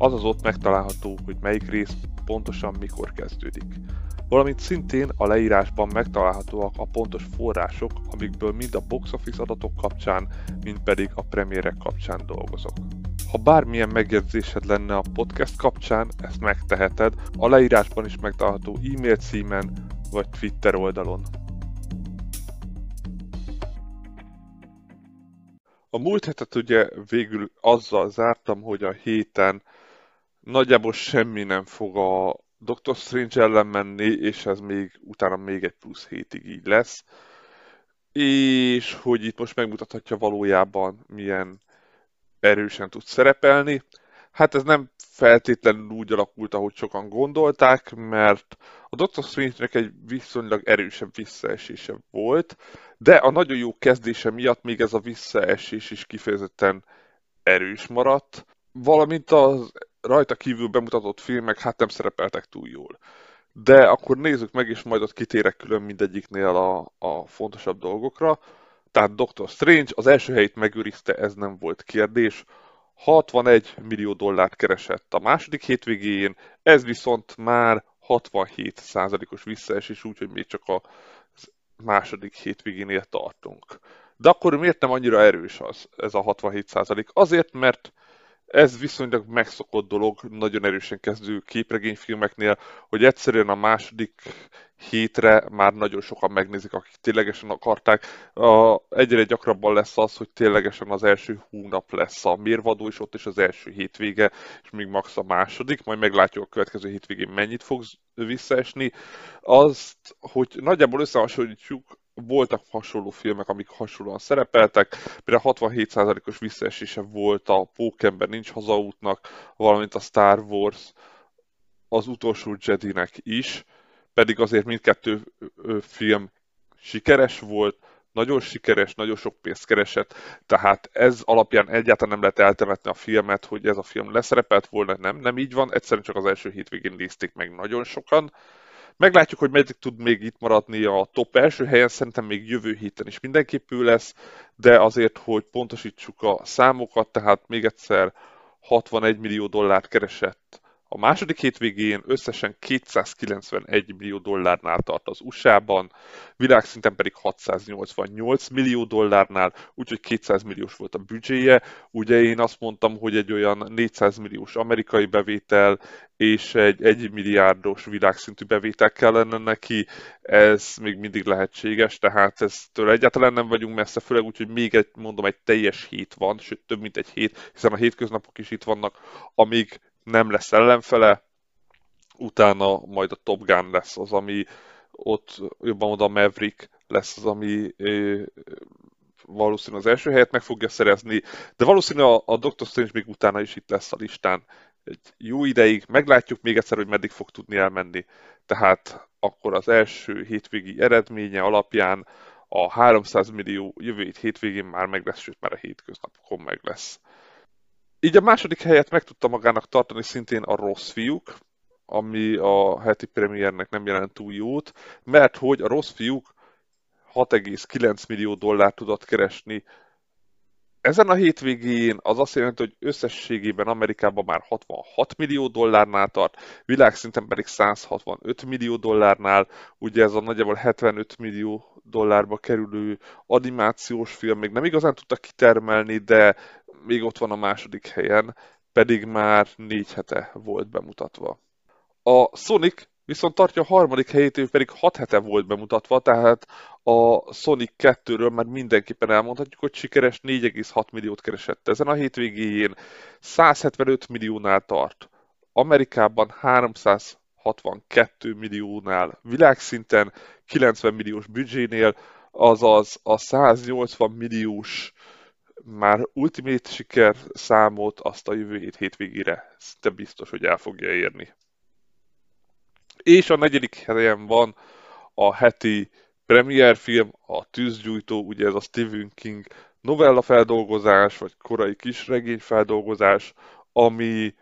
azaz ott megtalálható, hogy melyik rész pontosan mikor kezdődik. Valamint szintén a leírásban megtalálhatóak a pontos források, amikből mind a box office adatok kapcsán, mind pedig a premierek kapcsán dolgozok. Ha bármilyen megjegyzésed lenne a podcast kapcsán, ezt megteheted a leírásban is megtalálható e-mail címen vagy Twitter oldalon. A múlt hetet ugye végül azzal zártam, hogy a héten nagyjából semmi nem fog a Doctor Strange ellen menni, és ez még utána még egy plusz hétig így lesz. És hogy itt most megmutathatja valójában milyen erősen tud szerepelni. Hát ez nem feltétlenül úgy alakult, ahogy sokan gondolták, mert a Doctor Strange-nek egy viszonylag erősebb visszaesése volt, de a nagyon jó kezdése miatt még ez a visszaesés is kifejezetten erős maradt, valamint az rajta kívül bemutatott filmek hát nem szerepeltek túl jól. De akkor nézzük meg, és majd ott kitérek külön mindegyiknél a, a fontosabb dolgokra. Tehát Doctor Strange az első helyét megőrizte, ez nem volt kérdés. 61 millió dollárt keresett a második hétvégén, ez viszont már 67 os visszaesés, úgyhogy még csak a második hétvégénél tartunk. De akkor miért nem annyira erős az, ez a 67 százalék? Azért, mert ez viszonylag megszokott dolog, nagyon erősen kezdő képregényfilmeknél, hogy egyszerűen a második hétre már nagyon sokan megnézik, akik ténylegesen akarták. A, egyre gyakrabban lesz az, hogy ténylegesen az első hónap lesz a mérvadó, és ott is az első hétvége, és még max a második, majd meglátjuk a következő hétvégén mennyit fog visszaesni. Azt, hogy nagyjából összehasonlítjuk voltak hasonló filmek, amik hasonlóan szerepeltek, például 67%-os visszaesése volt a Pókember nincs hazaútnak, valamint a Star Wars az utolsó Jedinek is, pedig azért mindkettő film sikeres volt, nagyon sikeres, nagyon sok pénzt keresett, tehát ez alapján egyáltalán nem lehet eltemetni a filmet, hogy ez a film leszerepelt volna, nem, nem így van, egyszerűen csak az első hétvégén nézték meg nagyon sokan, Meglátjuk, hogy meddig tud még itt maradni a top első helyen, szerintem még jövő héten is mindenképp ő lesz, de azért, hogy pontosítsuk a számokat, tehát még egyszer 61 millió dollárt keresett a második hétvégén összesen 291 millió dollárnál tart az USA-ban, világszinten pedig 688 millió dollárnál, úgyhogy 200 milliós volt a büdzséje. Ugye én azt mondtam, hogy egy olyan 400 milliós amerikai bevétel és egy 1 milliárdos világszintű bevétel kellene neki, ez még mindig lehetséges, tehát eztől egyáltalán nem vagyunk messze, főleg úgy, hogy még egy, mondom, egy teljes hét van, sőt több mint egy hét, hiszen a hétköznapok is itt vannak, amíg nem lesz ellenfele, utána majd a Top Gun lesz az, ami ott jobban oda Maverick lesz az, ami valószínűleg az első helyet meg fogja szerezni, de valószínűleg a, a Doctor Strange még utána is itt lesz a listán egy jó ideig, meglátjuk még egyszer, hogy meddig fog tudni elmenni. Tehát akkor az első hétvégi eredménye alapján a 300 millió jövő hét hétvégén már meg lesz, sőt már a hétköznapokon meg lesz. Így a második helyet meg tudta magának tartani szintén a rossz fiúk, ami a heti premiernek nem jelent túl jót, mert hogy a rossz fiúk 6,9 millió dollárt tudott keresni. Ezen a hétvégén az azt jelenti, hogy összességében Amerikában már 66 millió dollárnál tart, világszinten pedig 165 millió dollárnál, ugye ez a nagyjából 75 millió dollárba kerülő animációs film még nem igazán tudta kitermelni, de még ott van a második helyen, pedig már négy hete volt bemutatva. A Sonic viszont tartja a harmadik helyét, ő pedig 6 hete volt bemutatva, tehát a Sonic 2-ről már mindenképpen elmondhatjuk, hogy sikeres 4,6 milliót keresett ezen a hétvégéjén, 175 milliónál tart. Amerikában 362 milliónál világszinten, 90 milliós büdzsénél, azaz a 180 milliós már ultimate siker számot azt a jövő hét hétvégére szinte biztos, hogy el fogja érni. És a negyedik helyen van a heti premier film, a Tűzgyújtó, ugye ez a Stephen King novella feldolgozás, vagy korai kisregény feldolgozás, ami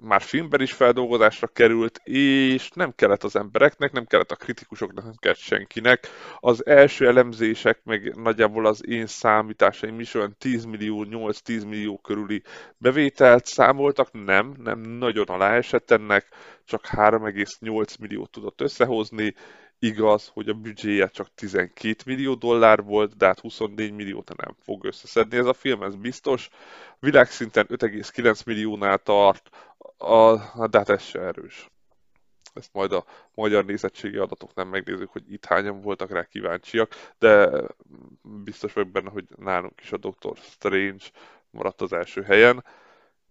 már filmben is feldolgozásra került, és nem kellett az embereknek, nem kellett a kritikusoknak, nem kellett senkinek. Az első elemzések, meg nagyjából az én számításaim is olyan 10 millió, 8-10 millió körüli bevételt számoltak, nem, nem nagyon alá esett ennek, csak 3,8 milliót tudott összehozni, Igaz, hogy a büdzséje csak 12 millió dollár volt, de hát 24 milliót nem fog összeszedni ez a film, ez biztos. Világszinten 5,9 milliónál tart, a, de hát ez se erős. Ezt majd a magyar nézettségi adatok nem megnézzük, hogy itt hányan voltak rá kíváncsiak, de biztos vagyok benne, hogy nálunk is a Doctor Strange maradt az első helyen.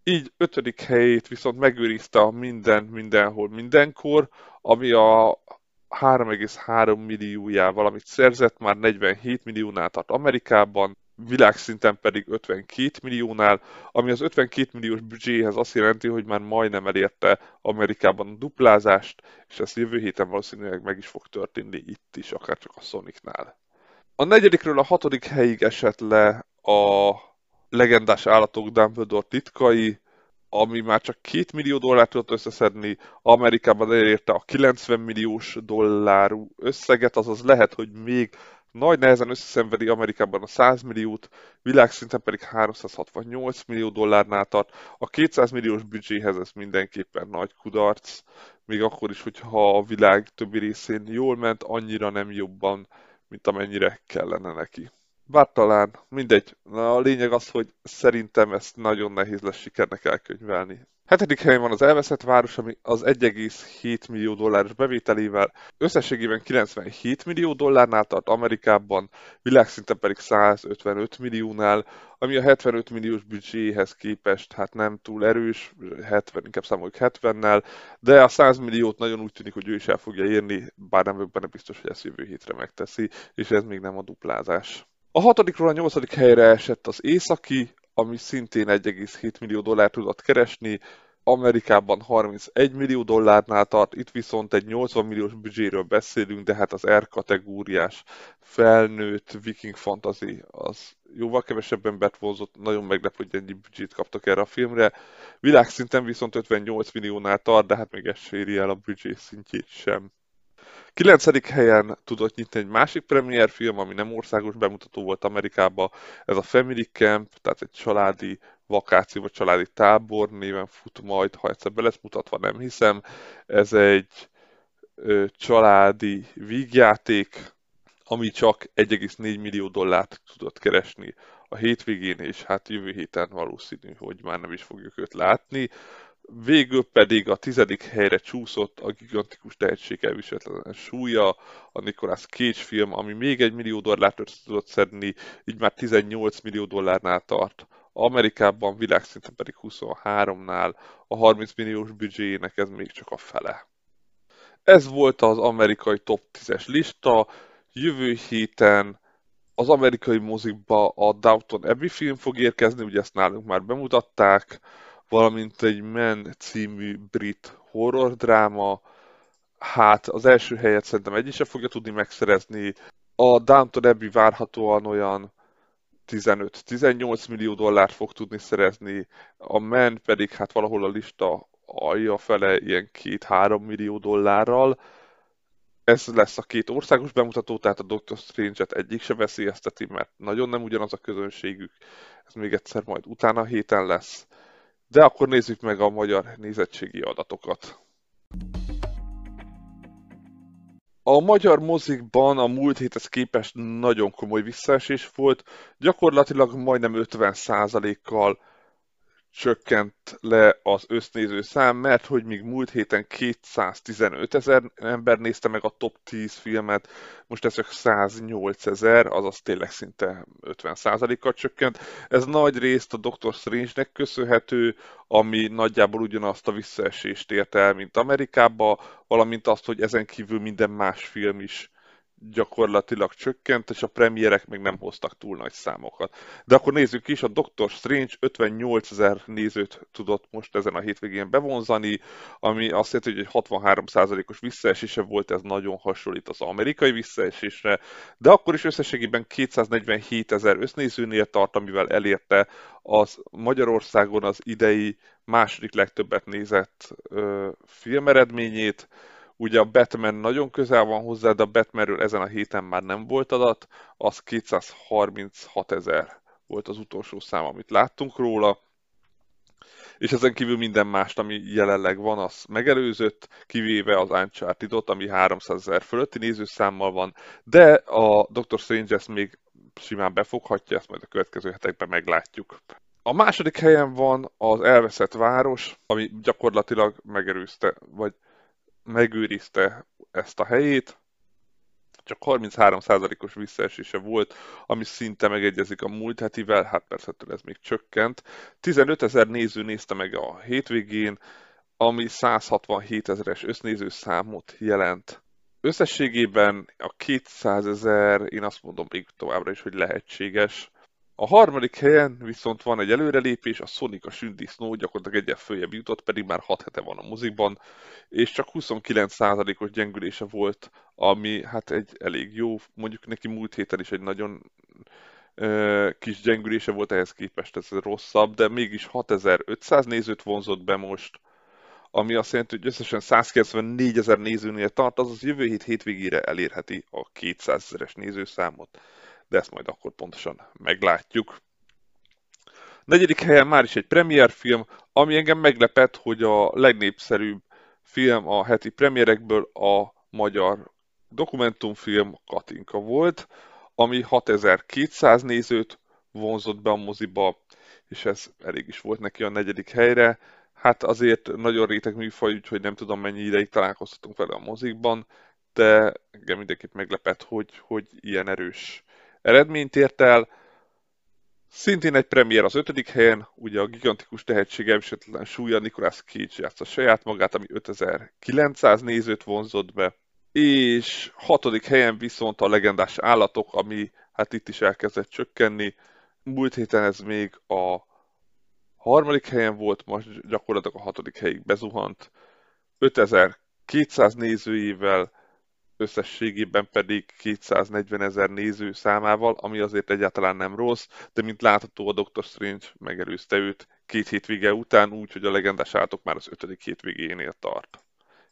Így ötödik helyét viszont megőrizte a minden, mindenhol, mindenkor, ami a 3,3 milliójával, amit szerzett, már 47 milliónál tart Amerikában, világszinten pedig 52 milliónál, ami az 52 milliós büdzséhez azt jelenti, hogy már majdnem elérte Amerikában a duplázást, és ez jövő héten valószínűleg meg is fog történni itt is, akár csak a Sonicnál. A negyedikről a hatodik helyig esett le a legendás állatok Dumbledore titkai, ami már csak 2 millió dollárt tudott összeszedni, Amerikában elérte a 90 milliós dollárú összeget, azaz lehet, hogy még nagy nehezen összeszenvedi Amerikában a 100 milliót, világszinten pedig 368 millió dollárnál tart. A 200 milliós büdzséhez ez mindenképpen nagy kudarc, még akkor is, hogyha a világ többi részén jól ment, annyira nem jobban, mint amennyire kellene neki. Bár talán, mindegy. Na, a lényeg az, hogy szerintem ezt nagyon nehéz lesz sikernek elkönyvelni. Hetedik helyen van az elveszett város, ami az 1,7 millió dolláros bevételével összességében 97 millió dollárnál tart Amerikában, világszinten pedig 155 milliónál, ami a 75 milliós büdzséhez képest hát nem túl erős, 70, inkább számoljuk 70-nel, de a 100 milliót nagyon úgy tűnik, hogy ő is el fogja érni, bár nem benne biztos, hogy ezt jövő hétre megteszi, és ez még nem a duplázás. A hatodikról a nyolcadik helyre esett az északi, ami szintén 1,7 millió dollár tudott keresni, Amerikában 31 millió dollárnál tart, itt viszont egy 80 milliós büdzséről beszélünk, de hát az R kategóriás felnőtt viking fantasy az jóval kevesebb embert vonzott, nagyon meglepő, hogy ennyi büdzsét kaptak erre a filmre. Világszinten viszont 58 milliónál tart, de hát még ez séri el a büdzsé szintjét sem. Kilencedik helyen tudott nyitni egy másik premier film, ami nem országos bemutató volt Amerikában. Ez a Family Camp, tehát egy családi vakáció vagy családi tábor néven fut majd, ha egyszer be lesz mutatva, nem hiszem. Ez egy ö, családi vígjáték, ami csak 1,4 millió dollárt tudott keresni a hétvégén, és hát jövő héten valószínű, hogy már nem is fogjuk őt látni. Végül pedig a tizedik helyre csúszott a gigantikus tehetség elviselhetetlen súlya, a Nicolas Cage film, ami még egy millió dollárt tudott szedni, így már 18 millió dollárnál tart. Amerikában világszinten pedig 23-nál, a 30 milliós büdzséjének ez még csak a fele. Ez volt az amerikai top 10-es lista. Jövő héten az amerikai mozikba a Downton Abbey film fog érkezni, ugye ezt nálunk már bemutatták valamint egy Men című brit horror dráma. Hát az első helyet szerintem egy is sem fogja tudni megszerezni. A Downton Abbey várhatóan olyan 15-18 millió dollárt fog tudni szerezni, a Men pedig hát valahol a lista alja fele ilyen 2-3 millió dollárral. Ez lesz a két országos bemutató, tehát a Doctor Strange-et egyik se veszélyezteti, mert nagyon nem ugyanaz a közönségük. Ez még egyszer majd utána héten lesz. De akkor nézzük meg a magyar nézettségi adatokat. A magyar mozikban a múlt héthez képest nagyon komoly visszaesés volt, gyakorlatilag majdnem 50%-kal csökkent le az össznéző szám, mert hogy még múlt héten 215 ezer ember nézte meg a top 10 filmet, most ez csak 108 ezer, azaz tényleg szinte 50%-kal csökkent. Ez nagy részt a Doctor Strange-nek köszönhető, ami nagyjából ugyanazt a visszaesést ért el, mint Amerikába, valamint azt, hogy ezen kívül minden más film is gyakorlatilag csökkent, és a premierek még nem hoztak túl nagy számokat. De akkor nézzük is, a Doctor Strange 58 ezer nézőt tudott most ezen a hétvégén bevonzani, ami azt jelenti, hogy egy 63%-os visszaesése volt, ez nagyon hasonlít az amerikai visszaesésre, de akkor is összességében 247 ezer össznézőnél tart, amivel elérte az Magyarországon az idei második legtöbbet nézett ö, filmeredményét, Ugye a Batman nagyon közel van hozzá, de a Batmanről ezen a héten már nem volt adat, az 236 ezer volt az utolsó szám, amit láttunk róla. És ezen kívül minden mást, ami jelenleg van, az megelőzött, kivéve az Uncharted-ot, ami 300 ezer fölötti nézőszámmal van, de a Doctor Strange ezt még simán befoghatja, ezt majd a következő hetekben meglátjuk. A második helyen van az Elveszett Város, ami gyakorlatilag megerőzte, vagy megőrizte ezt a helyét, csak 33%-os visszaesése volt, ami szinte megegyezik a múlt hetivel, hát persze ez még csökkent. 15 ezer néző nézte meg a hétvégén, ami 167 ezeres össznéző számot jelent. Összességében a 200 ezer, én azt mondom még továbbra is, hogy lehetséges. A harmadik helyen viszont van egy előrelépés, a Sonic a Sündisznó gyakorlatilag egyet följebb jutott, pedig már 6 hete van a mozikban, és csak 29%-os gyengülése volt, ami hát egy elég jó, mondjuk neki múlt héten is egy nagyon ö, kis gyengülése volt ehhez képest, ez rosszabb, de mégis 6500 nézőt vonzott be most, ami azt jelenti, hogy összesen 194 ezer nézőnél tart, azaz jövő hét hétvégére elérheti a 200 ezeres nézőszámot de ezt majd akkor pontosan meglátjuk. Negyedik helyen már is egy premier film, ami engem meglepett, hogy a legnépszerűbb film a heti premierekből a magyar dokumentumfilm Katinka volt, ami 6200 nézőt vonzott be a moziba, és ez elég is volt neki a negyedik helyre. Hát azért nagyon réteg műfaj, úgyhogy nem tudom mennyi ideig találkoztatunk vele a mozikban, de engem mindenképp meglepett, hogy, hogy ilyen erős eredményt ért el. Szintén egy premier az ötödik helyen, ugye a gigantikus tehetség elviselhetetlen súlya Nicolas Cage játsza saját magát, ami 5900 nézőt vonzott be. És hatodik helyen viszont a legendás állatok, ami hát itt is elkezdett csökkenni. Múlt héten ez még a harmadik helyen volt, most gyakorlatilag a hatodik helyig bezuhant. 5200 nézőjével összességében pedig 240 ezer néző számával, ami azért egyáltalán nem rossz, de mint látható a Doctor Strange megerőzte őt két hétvége után, úgyhogy a legendás átok már az ötödik hétvégénél tart.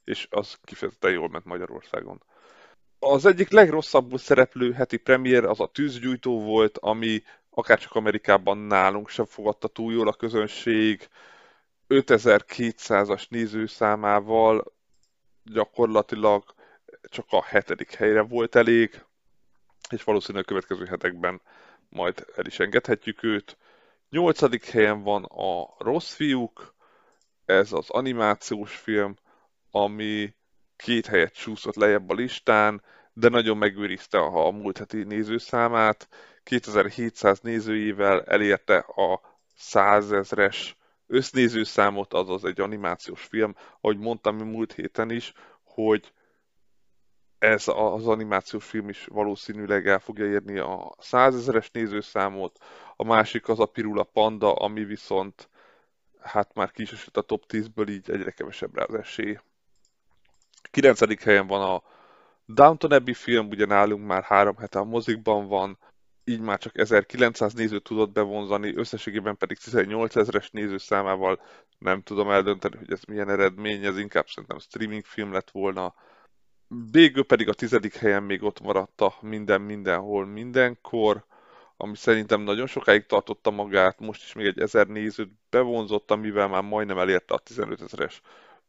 És az kifejezetten jól ment Magyarországon. Az egyik legrosszabbul szereplő heti premier az a tűzgyújtó volt, ami akárcsak Amerikában nálunk sem fogadta túl jól a közönség, 5200-as nézőszámával gyakorlatilag csak a hetedik helyre volt elég, és valószínűleg a következő hetekben majd el is engedhetjük őt. Nyolcadik helyen van a Rossz fiúk, ez az animációs film, ami két helyet csúszott lejjebb a listán, de nagyon megőrizte a, múlt heti nézőszámát. 2700 nézőjével elérte a 100 ezres össznézőszámot, azaz egy animációs film, ahogy mondtam múlt héten is, hogy ez az animációs film is valószínűleg el fogja érni a százezeres nézőszámot, a másik az a Pirula Panda, ami viszont hát már ki is a top 10-ből, így egyre kevesebb rá az esély. 9. helyen van a Downton Abbey film, ugye nálunk már három hete a mozikban van, így már csak 1900 nézőt tudott bevonzani, összességében pedig 18 ezeres nézőszámával nem tudom eldönteni, hogy ez milyen eredmény, ez inkább szerintem streaming film lett volna, Végül pedig a tizedik helyen még ott maradt a minden, mindenhol, mindenkor, ami szerintem nagyon sokáig tartotta magát, most is még egy ezer nézőt bevonzott, amivel már majdnem elérte a 15 ezeres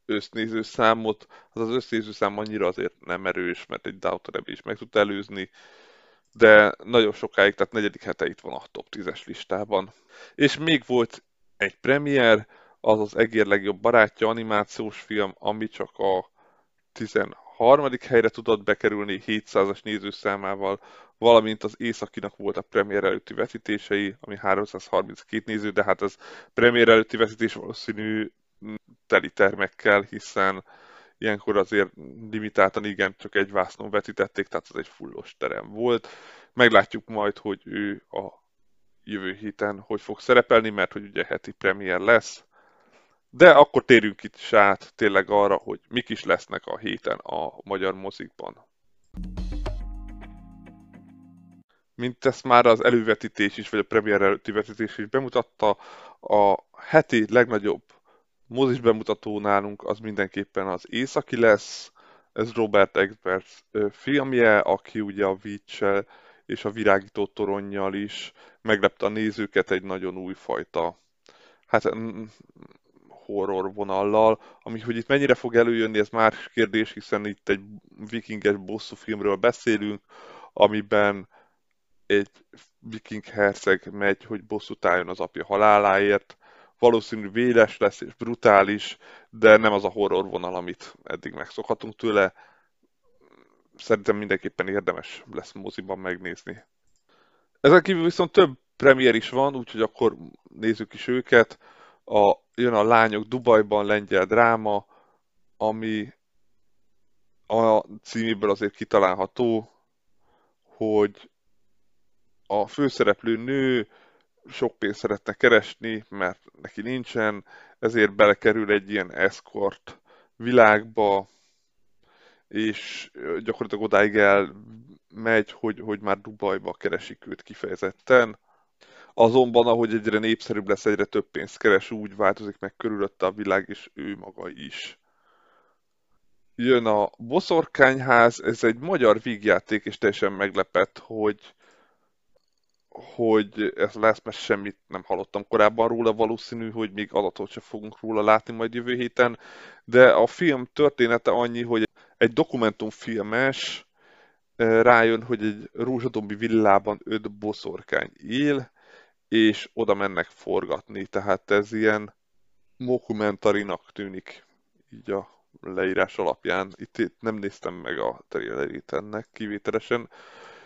össznéző számot. Az az össznéző szám annyira azért nem erős, mert egy Doubter is meg tud előzni, de nagyon sokáig, tehát negyedik hete itt van a top 10-es listában. És még volt egy premier, az az Egér legjobb barátja animációs film, ami csak a 16 harmadik helyre tudott bekerülni 700-as nézőszámával, valamint az Északinak volt a premier előtti vetítései, ami 332 néző, de hát az premier előtti vetítés valószínű teli termekkel, hiszen ilyenkor azért limitáltan igen, csak egy vásznon vetítették, tehát ez egy fullos terem volt. Meglátjuk majd, hogy ő a jövő héten hogy fog szerepelni, mert hogy ugye heti premier lesz. De akkor térjünk itt is tényleg arra, hogy mik is lesznek a héten a magyar mozikban. mint ezt már az elővetítés is, vagy a premier előtti vetítés is bemutatta, a heti legnagyobb mozis bemutató nálunk az mindenképpen az északi lesz, ez Robert Egbert filmje, aki ugye a witch és a virágító toronnyal is meglepte a nézőket egy nagyon újfajta hát horror vonallal, ami hogy itt mennyire fog előjönni, ez más kérdés, hiszen itt egy vikinges bosszú filmről beszélünk, amiben egy viking herceg megy, hogy bosszút álljon az apja haláláért. Valószínű véles lesz és brutális, de nem az a horror vonal, amit eddig megszokhatunk tőle. Szerintem mindenképpen érdemes lesz moziban megnézni. Ezen kívül viszont több premier is van, úgyhogy akkor nézzük is őket. A, jön a Lányok Dubajban lengyel dráma, ami a címéből azért kitalálható, hogy a főszereplő nő sok pénzt szeretne keresni, mert neki nincsen, ezért belekerül egy ilyen escort világba, és gyakorlatilag odáig elmegy, hogy, hogy már Dubajba keresik őt kifejezetten. Azonban, ahogy egyre népszerűbb lesz, egyre több pénzt keres, úgy változik meg körülötte a világ, és ő maga is. Jön a Boszorkányház, ez egy magyar vígjáték, és teljesen meglepett, hogy hogy ez lesz, mert semmit nem hallottam korábban róla, valószínű, hogy még adatot sem fogunk róla látni majd jövő héten, de a film története annyi, hogy egy dokumentumfilmes eh, rájön, hogy egy rózsadombi villában öt boszorkány él, és oda mennek forgatni, tehát ez ilyen mokumentarinak tűnik így a leírás alapján. Itt, itt nem néztem meg a trailerét ennek kivételesen,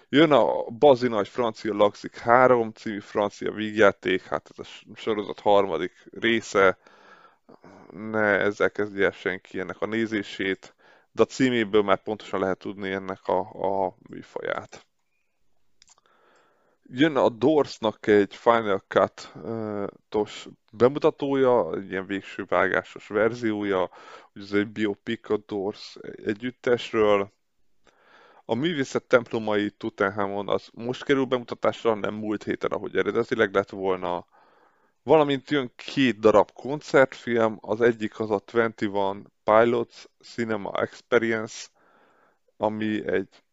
Jön a bazi nagy francia Laxik 3 című francia vígjáték, hát ez a sorozat harmadik része, ne ezzel kezdje senki ennek a nézését, de a címéből már pontosan lehet tudni ennek a, a műfaját. Jön a Dorsnak egy Final Cut-os bemutatója, egy ilyen végső vágásos verziója, hogy ez egy biopic a Dors együttesről, a művészet templomai Tutenhamon az most kerül bemutatásra, nem múlt héten, ahogy eredetileg lett volna. Valamint jön két darab koncertfilm, az egyik az a 21 Pilots Cinema Experience, ami egy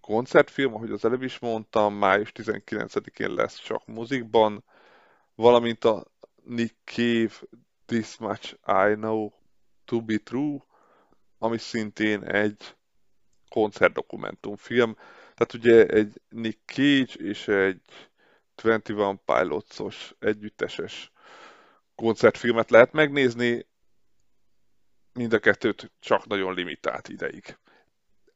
koncertfilm, ahogy az előbb is mondtam, május 19-én lesz csak mozikban, valamint a Nick Cave This Much I Know To Be True, ami szintén egy koncertdokumentumfilm. Tehát ugye egy Nick Cage és egy 21 Pilots-os együtteses koncertfilmet lehet megnézni, mind a kettőt csak nagyon limitált ideig.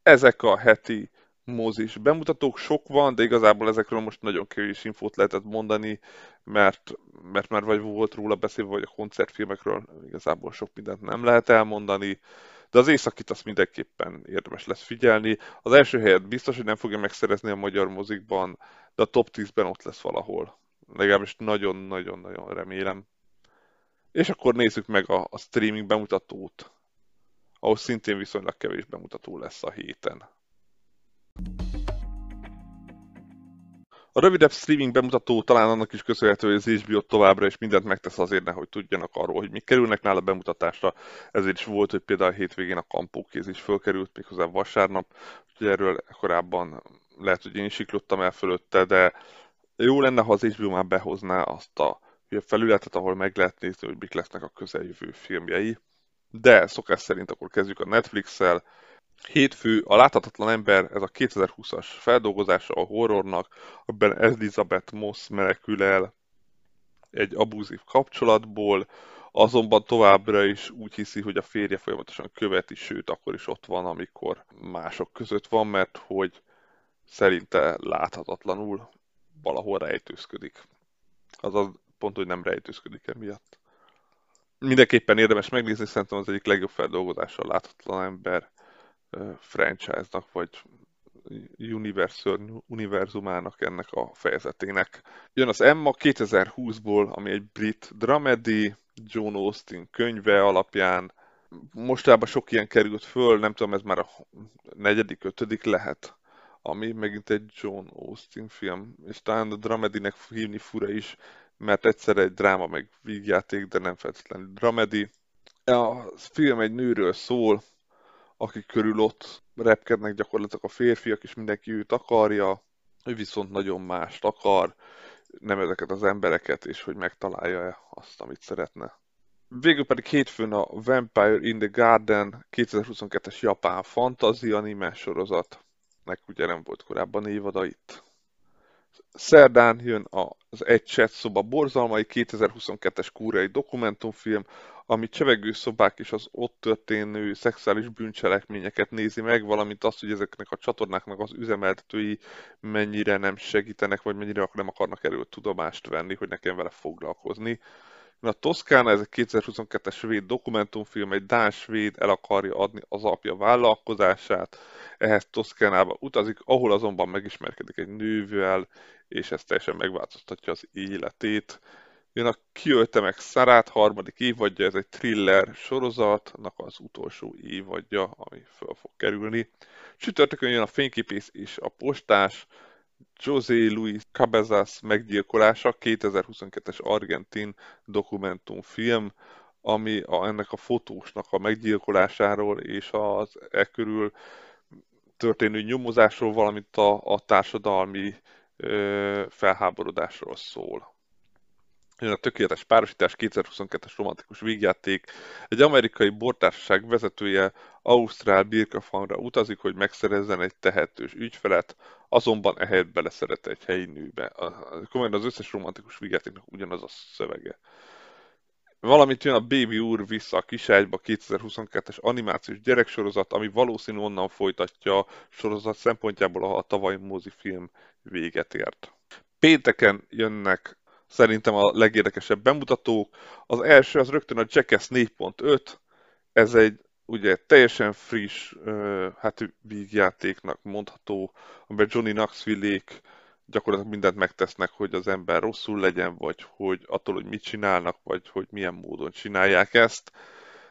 Ezek a heti mozis bemutatók sok van, de igazából ezekről most nagyon kevés infót lehetett mondani, mert, mert már vagy volt róla beszélve, vagy a koncertfilmekről igazából sok mindent nem lehet elmondani de az északit azt mindenképpen érdemes lesz figyelni. Az első helyet biztos, hogy nem fogja megszerezni a magyar mozikban, de a top 10-ben ott lesz valahol. Legalábbis nagyon-nagyon-nagyon remélem. És akkor nézzük meg a, a streaming bemutatót, ahol szintén viszonylag kevés bemutató lesz a héten. A rövidebb streaming bemutató talán annak is köszönhető, hogy az HBO továbbra is mindent megtesz azért, hogy tudjanak arról, hogy mik kerülnek nála bemutatásra. Ezért is volt, hogy például a hétvégén a kampókéz is fölkerült, méghozzá vasárnap. Úgyhogy erről korábban lehet, hogy én is siklottam el fölötte, de jó lenne, ha az HBO már behozná azt a, felületet, ahol meg lehet nézni, hogy mik lesznek a közeljövő filmjei. De szokás szerint akkor kezdjük a Netflix-el. Hétfő, a láthatatlan ember, ez a 2020-as feldolgozása a horrornak, abban Elizabeth Moss menekül el egy abúzív kapcsolatból, azonban továbbra is úgy hiszi, hogy a férje folyamatosan követi, sőt, akkor is ott van, amikor mások között van, mert hogy szerinte láthatatlanul valahol rejtőzködik. Azaz pont, hogy nem rejtőzködik emiatt. Mindenképpen érdemes megnézni, szerintem az egyik legjobb feldolgozással láthatatlan ember franchise-nak, vagy univerzumának ennek a fejezetének. Jön az Emma 2020-ból, ami egy brit dramedy, John Austin könyve alapján. Mostában sok ilyen került föl, nem tudom, ez már a negyedik, ötödik lehet, ami megint egy John Austin film, és talán a dramedinek hívni fura is, mert egyszer egy dráma meg vígjáték, de nem feltétlenül dramedi. A film egy nőről szól, akik körül ott repkednek gyakorlatilag a férfiak, és mindenki őt akarja, ő viszont nagyon mást akar, nem ezeket az embereket, és hogy megtalálja-e azt, amit szeretne. Végül pedig hétfőn a Vampire in the Garden 2022-es japán fantasy anime sorozat. Nek ugye nem volt korábban évada itt. Szerdán jön az Egy chat szoba borzalmai 2022-es kúrai dokumentumfilm, ami csevegő szobák és az ott történő szexuális bűncselekményeket nézi meg, valamint azt, hogy ezeknek a csatornáknak az üzemeltetői mennyire nem segítenek, vagy mennyire nem akarnak erről tudomást venni, hogy nekem vele foglalkozni. A Toszkána, ez egy 2022-es svéd dokumentumfilm, egy dán svéd el akarja adni az apja vállalkozását, ehhez Toszkánába utazik, ahol azonban megismerkedik egy nővel, és ez teljesen megváltoztatja az életét. Jön a Kiölte meg Szarát harmadik évadja, ez egy thriller sorozatnak az utolsó évadja, ami föl fog kerülni. Csütörtökön jön a fényképész és a postás, José Luis Cabezas meggyilkolása, 2022-es argentin dokumentumfilm, ami a, ennek a fotósnak a meggyilkolásáról és az e körül történő nyomozásról, valamint a, a társadalmi ö, felháborodásról szól. Jön a tökéletes párosítás 2022-es romantikus vígjáték. Egy amerikai bortársaság vezetője Ausztrál birkafanra utazik, hogy megszerezzen egy tehetős ügyfelet, azonban ehelyett beleszeret egy helyi nőbe. Komolyan az összes romantikus vígjátéknak ugyanaz a szövege. Valamint jön a Baby úr vissza a kiságyba 2022-es animációs gyereksorozat, ami valószínű onnan folytatja a sorozat szempontjából, ahol a tavalyi mozifilm véget ért. Pénteken jönnek szerintem a legérdekesebb bemutatók. Az első az rögtön a Jackass 4.5, ez egy ugye teljesen friss, hát vígjátéknak mondható, amiben Johnny knoxville gyakorlatilag mindent megtesznek, hogy az ember rosszul legyen, vagy hogy attól, hogy mit csinálnak, vagy hogy milyen módon csinálják ezt.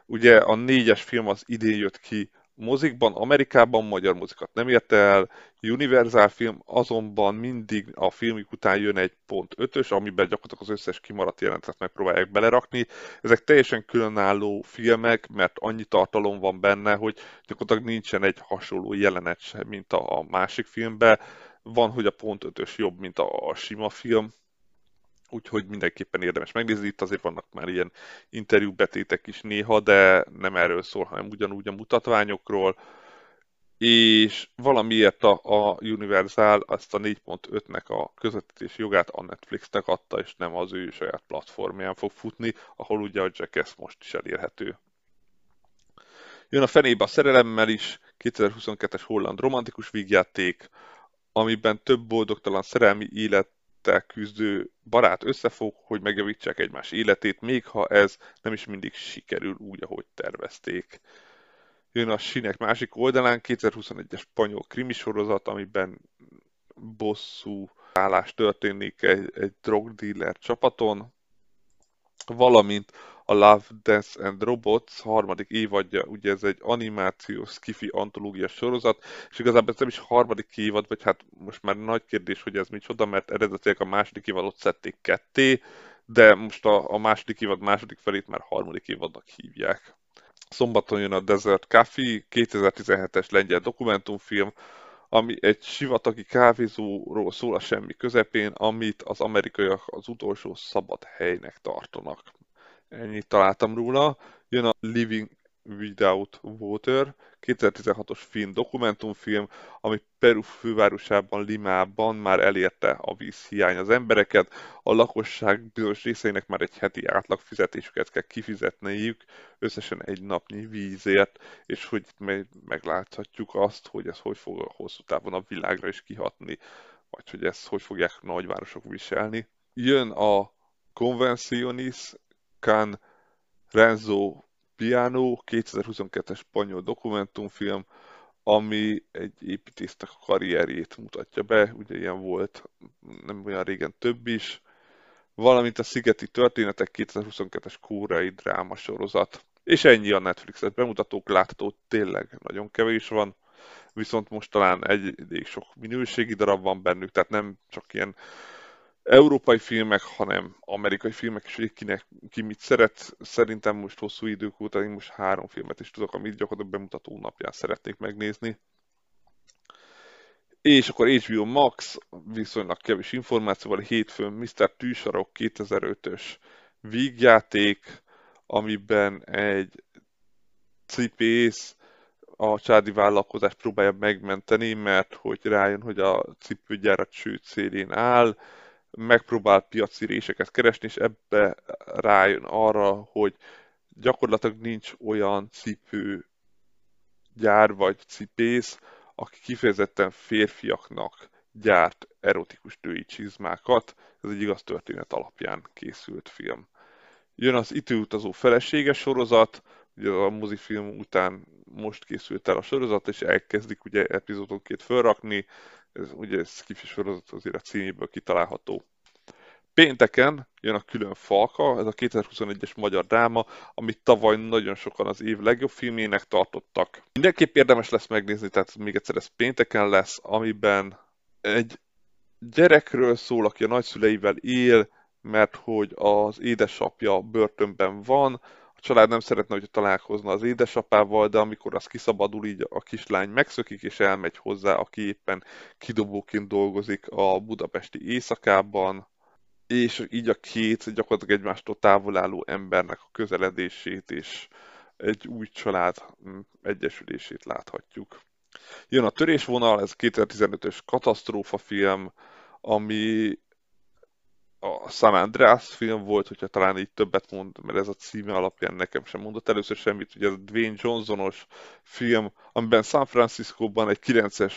Ugye a négyes film az idén jött ki mozikban, Amerikában magyar mozikat nem érte el, Universal film azonban mindig a filmik után jön egy pont ötös, amiben gyakorlatilag az összes kimaradt jelentet megpróbálják belerakni. Ezek teljesen különálló filmek, mert annyi tartalom van benne, hogy gyakorlatilag nincsen egy hasonló jelenet sem, mint a, másik filmben. Van, hogy a pont ötös jobb, mint a sima film, úgyhogy mindenképpen érdemes megnézni. Itt azért vannak már ilyen interjúbetétek is néha, de nem erről szól, hanem ugyanúgy a mutatványokról. És valamiért a, a Universal azt a 4.5-nek a közvetítés jogát a Netflixnek adta, és nem az ő saját platformján fog futni, ahol ugye a Jackass most is elérhető. Jön a fenébe a szerelemmel is, 2022-es holland romantikus vígjáték, amiben több boldogtalan szerelmi élet élettel küzdő barát összefog, hogy megjavítsák egymás életét, még ha ez nem is mindig sikerül úgy, ahogy tervezték. Jön a sinek másik oldalán 2021-es spanyol krimisorozat, amiben bosszú állás történik egy, egy drogdealer csapaton, valamint a Love, Death and Robots harmadik évadja, ugye ez egy animációs skifi antológia sorozat, és igazából ez nem is harmadik évad, vagy hát most már nagy kérdés, hogy ez micsoda, mert eredetileg a második évadot szedték ketté, de most a, a második évad második felét már harmadik évadnak hívják. Szombaton jön a Desert Café, 2017-es lengyel dokumentumfilm, ami egy sivatagi kávézóról szól a semmi közepén, amit az amerikaiak az utolsó szabad helynek tartanak. Ennyit találtam róla. Jön a Living Without Water, 2016-os film, dokumentumfilm, ami Peru fővárosában, Limában már elérte a vízhiány az embereket. A lakosság bizonyos részeinek már egy heti átlag fizetésüket kell kifizetniük, összesen egy napnyi vízért, és hogy megláthatjuk azt, hogy ez hogy fog a hosszú távon a világra is kihatni, vagy hogy ezt hogy fogják nagyvárosok viselni. Jön a Conventionis Can Renzo Piano, 2022-es spanyol dokumentumfilm, ami egy építésznek a karrierjét mutatja be, ugye ilyen volt nem olyan régen több is, valamint a Szigeti Történetek 2022-es kórai drámasorozat. És ennyi a Netflixet bemutatók, látható tényleg nagyon kevés van, viszont most talán egy elég sok minőségi darab van bennük, tehát nem csak ilyen európai filmek, hanem amerikai filmek is, hogy kinek, ki mit szeret. Szerintem most hosszú idők óta én most három filmet is tudok, amit gyakorlatilag bemutató napján szeretnék megnézni. És akkor HBO Max, viszonylag kevés információval, hétfőn Mr. Tűsarok 2005-ös vígjáték, amiben egy cipész a csádi vállalkozást próbálja megmenteni, mert hogy rájön, hogy a cipőgyárat csőd szélén áll, megpróbál piaci réseket keresni, és ebbe rájön arra, hogy gyakorlatilag nincs olyan cipő gyár vagy cipész, aki kifejezetten férfiaknak gyárt erotikus női csizmákat. Ez egy igaz történet alapján készült film. Jön az időutazó feleséges sorozat, ugye a mozifilm után most készült el a sorozat, és elkezdik ugye epizódonként felrakni, ez ugye ez kifis sorozat azért a címéből kitalálható. Pénteken jön a külön Falka, ez a 2021-es magyar dráma, amit tavaly nagyon sokan az év legjobb filmjének tartottak. Mindenképp érdemes lesz megnézni, tehát még egyszer ez pénteken lesz, amiben egy gyerekről szól, aki a nagyszüleivel él, mert hogy az édesapja börtönben van, család nem szeretne, hogy találkozna az édesapával, de amikor az kiszabadul, így a kislány megszökik és elmegy hozzá, aki éppen kidobóként dolgozik a budapesti éjszakában, és így a két gyakorlatilag egymástól távol álló embernek a közeledését és egy új család mm, egyesülését láthatjuk. Jön a törésvonal, ez 2015-ös katasztrófa film, ami a San Andreas film volt, hogyha talán így többet mond, mert ez a címe alapján nekem sem mondott először semmit, ugye ez a Dwayne Johnsonos film, amiben San Franciscóban egy 9-es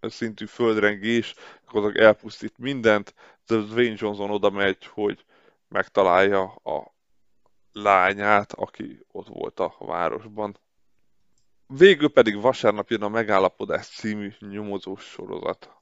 szintű földrengés, akkor elpusztít mindent, de Dwayne Johnson oda megy, hogy megtalálja a lányát, aki ott volt a városban. Végül pedig vasárnap jön a Megállapodás című nyomozós sorozat.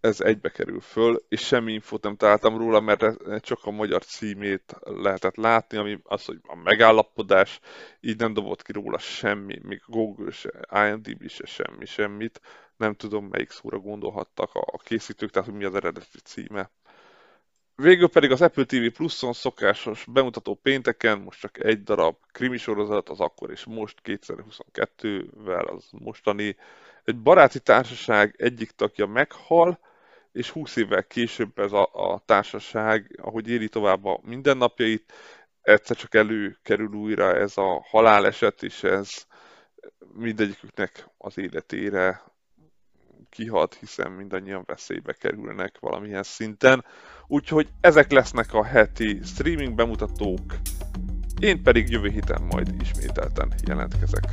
Ez egybe kerül föl, és semmi infót nem találtam róla, mert csak a magyar címét lehetett látni, ami az, hogy a megállapodás, így nem dobott ki róla semmi, még Google se, IMDb se semmi, semmit nem tudom melyik szóra gondolhattak a készítők, tehát hogy mi az eredeti címe. Végül pedig az Apple TV Plus-on szokásos bemutató pénteken most csak egy darab krimi sorozat, az akkor és most 2022-vel, az mostani. Egy baráti társaság egyik tagja meghal, és 20 évvel később ez a, a társaság, ahogy éli tovább a mindennapjait, egyszer csak előkerül újra ez a haláleset, és ez mindegyiküknek az életére kihat, hiszen mindannyian veszélybe kerülnek valamilyen szinten. Úgyhogy ezek lesznek a heti streaming bemutatók, én pedig jövő héten majd ismételten jelentkezek.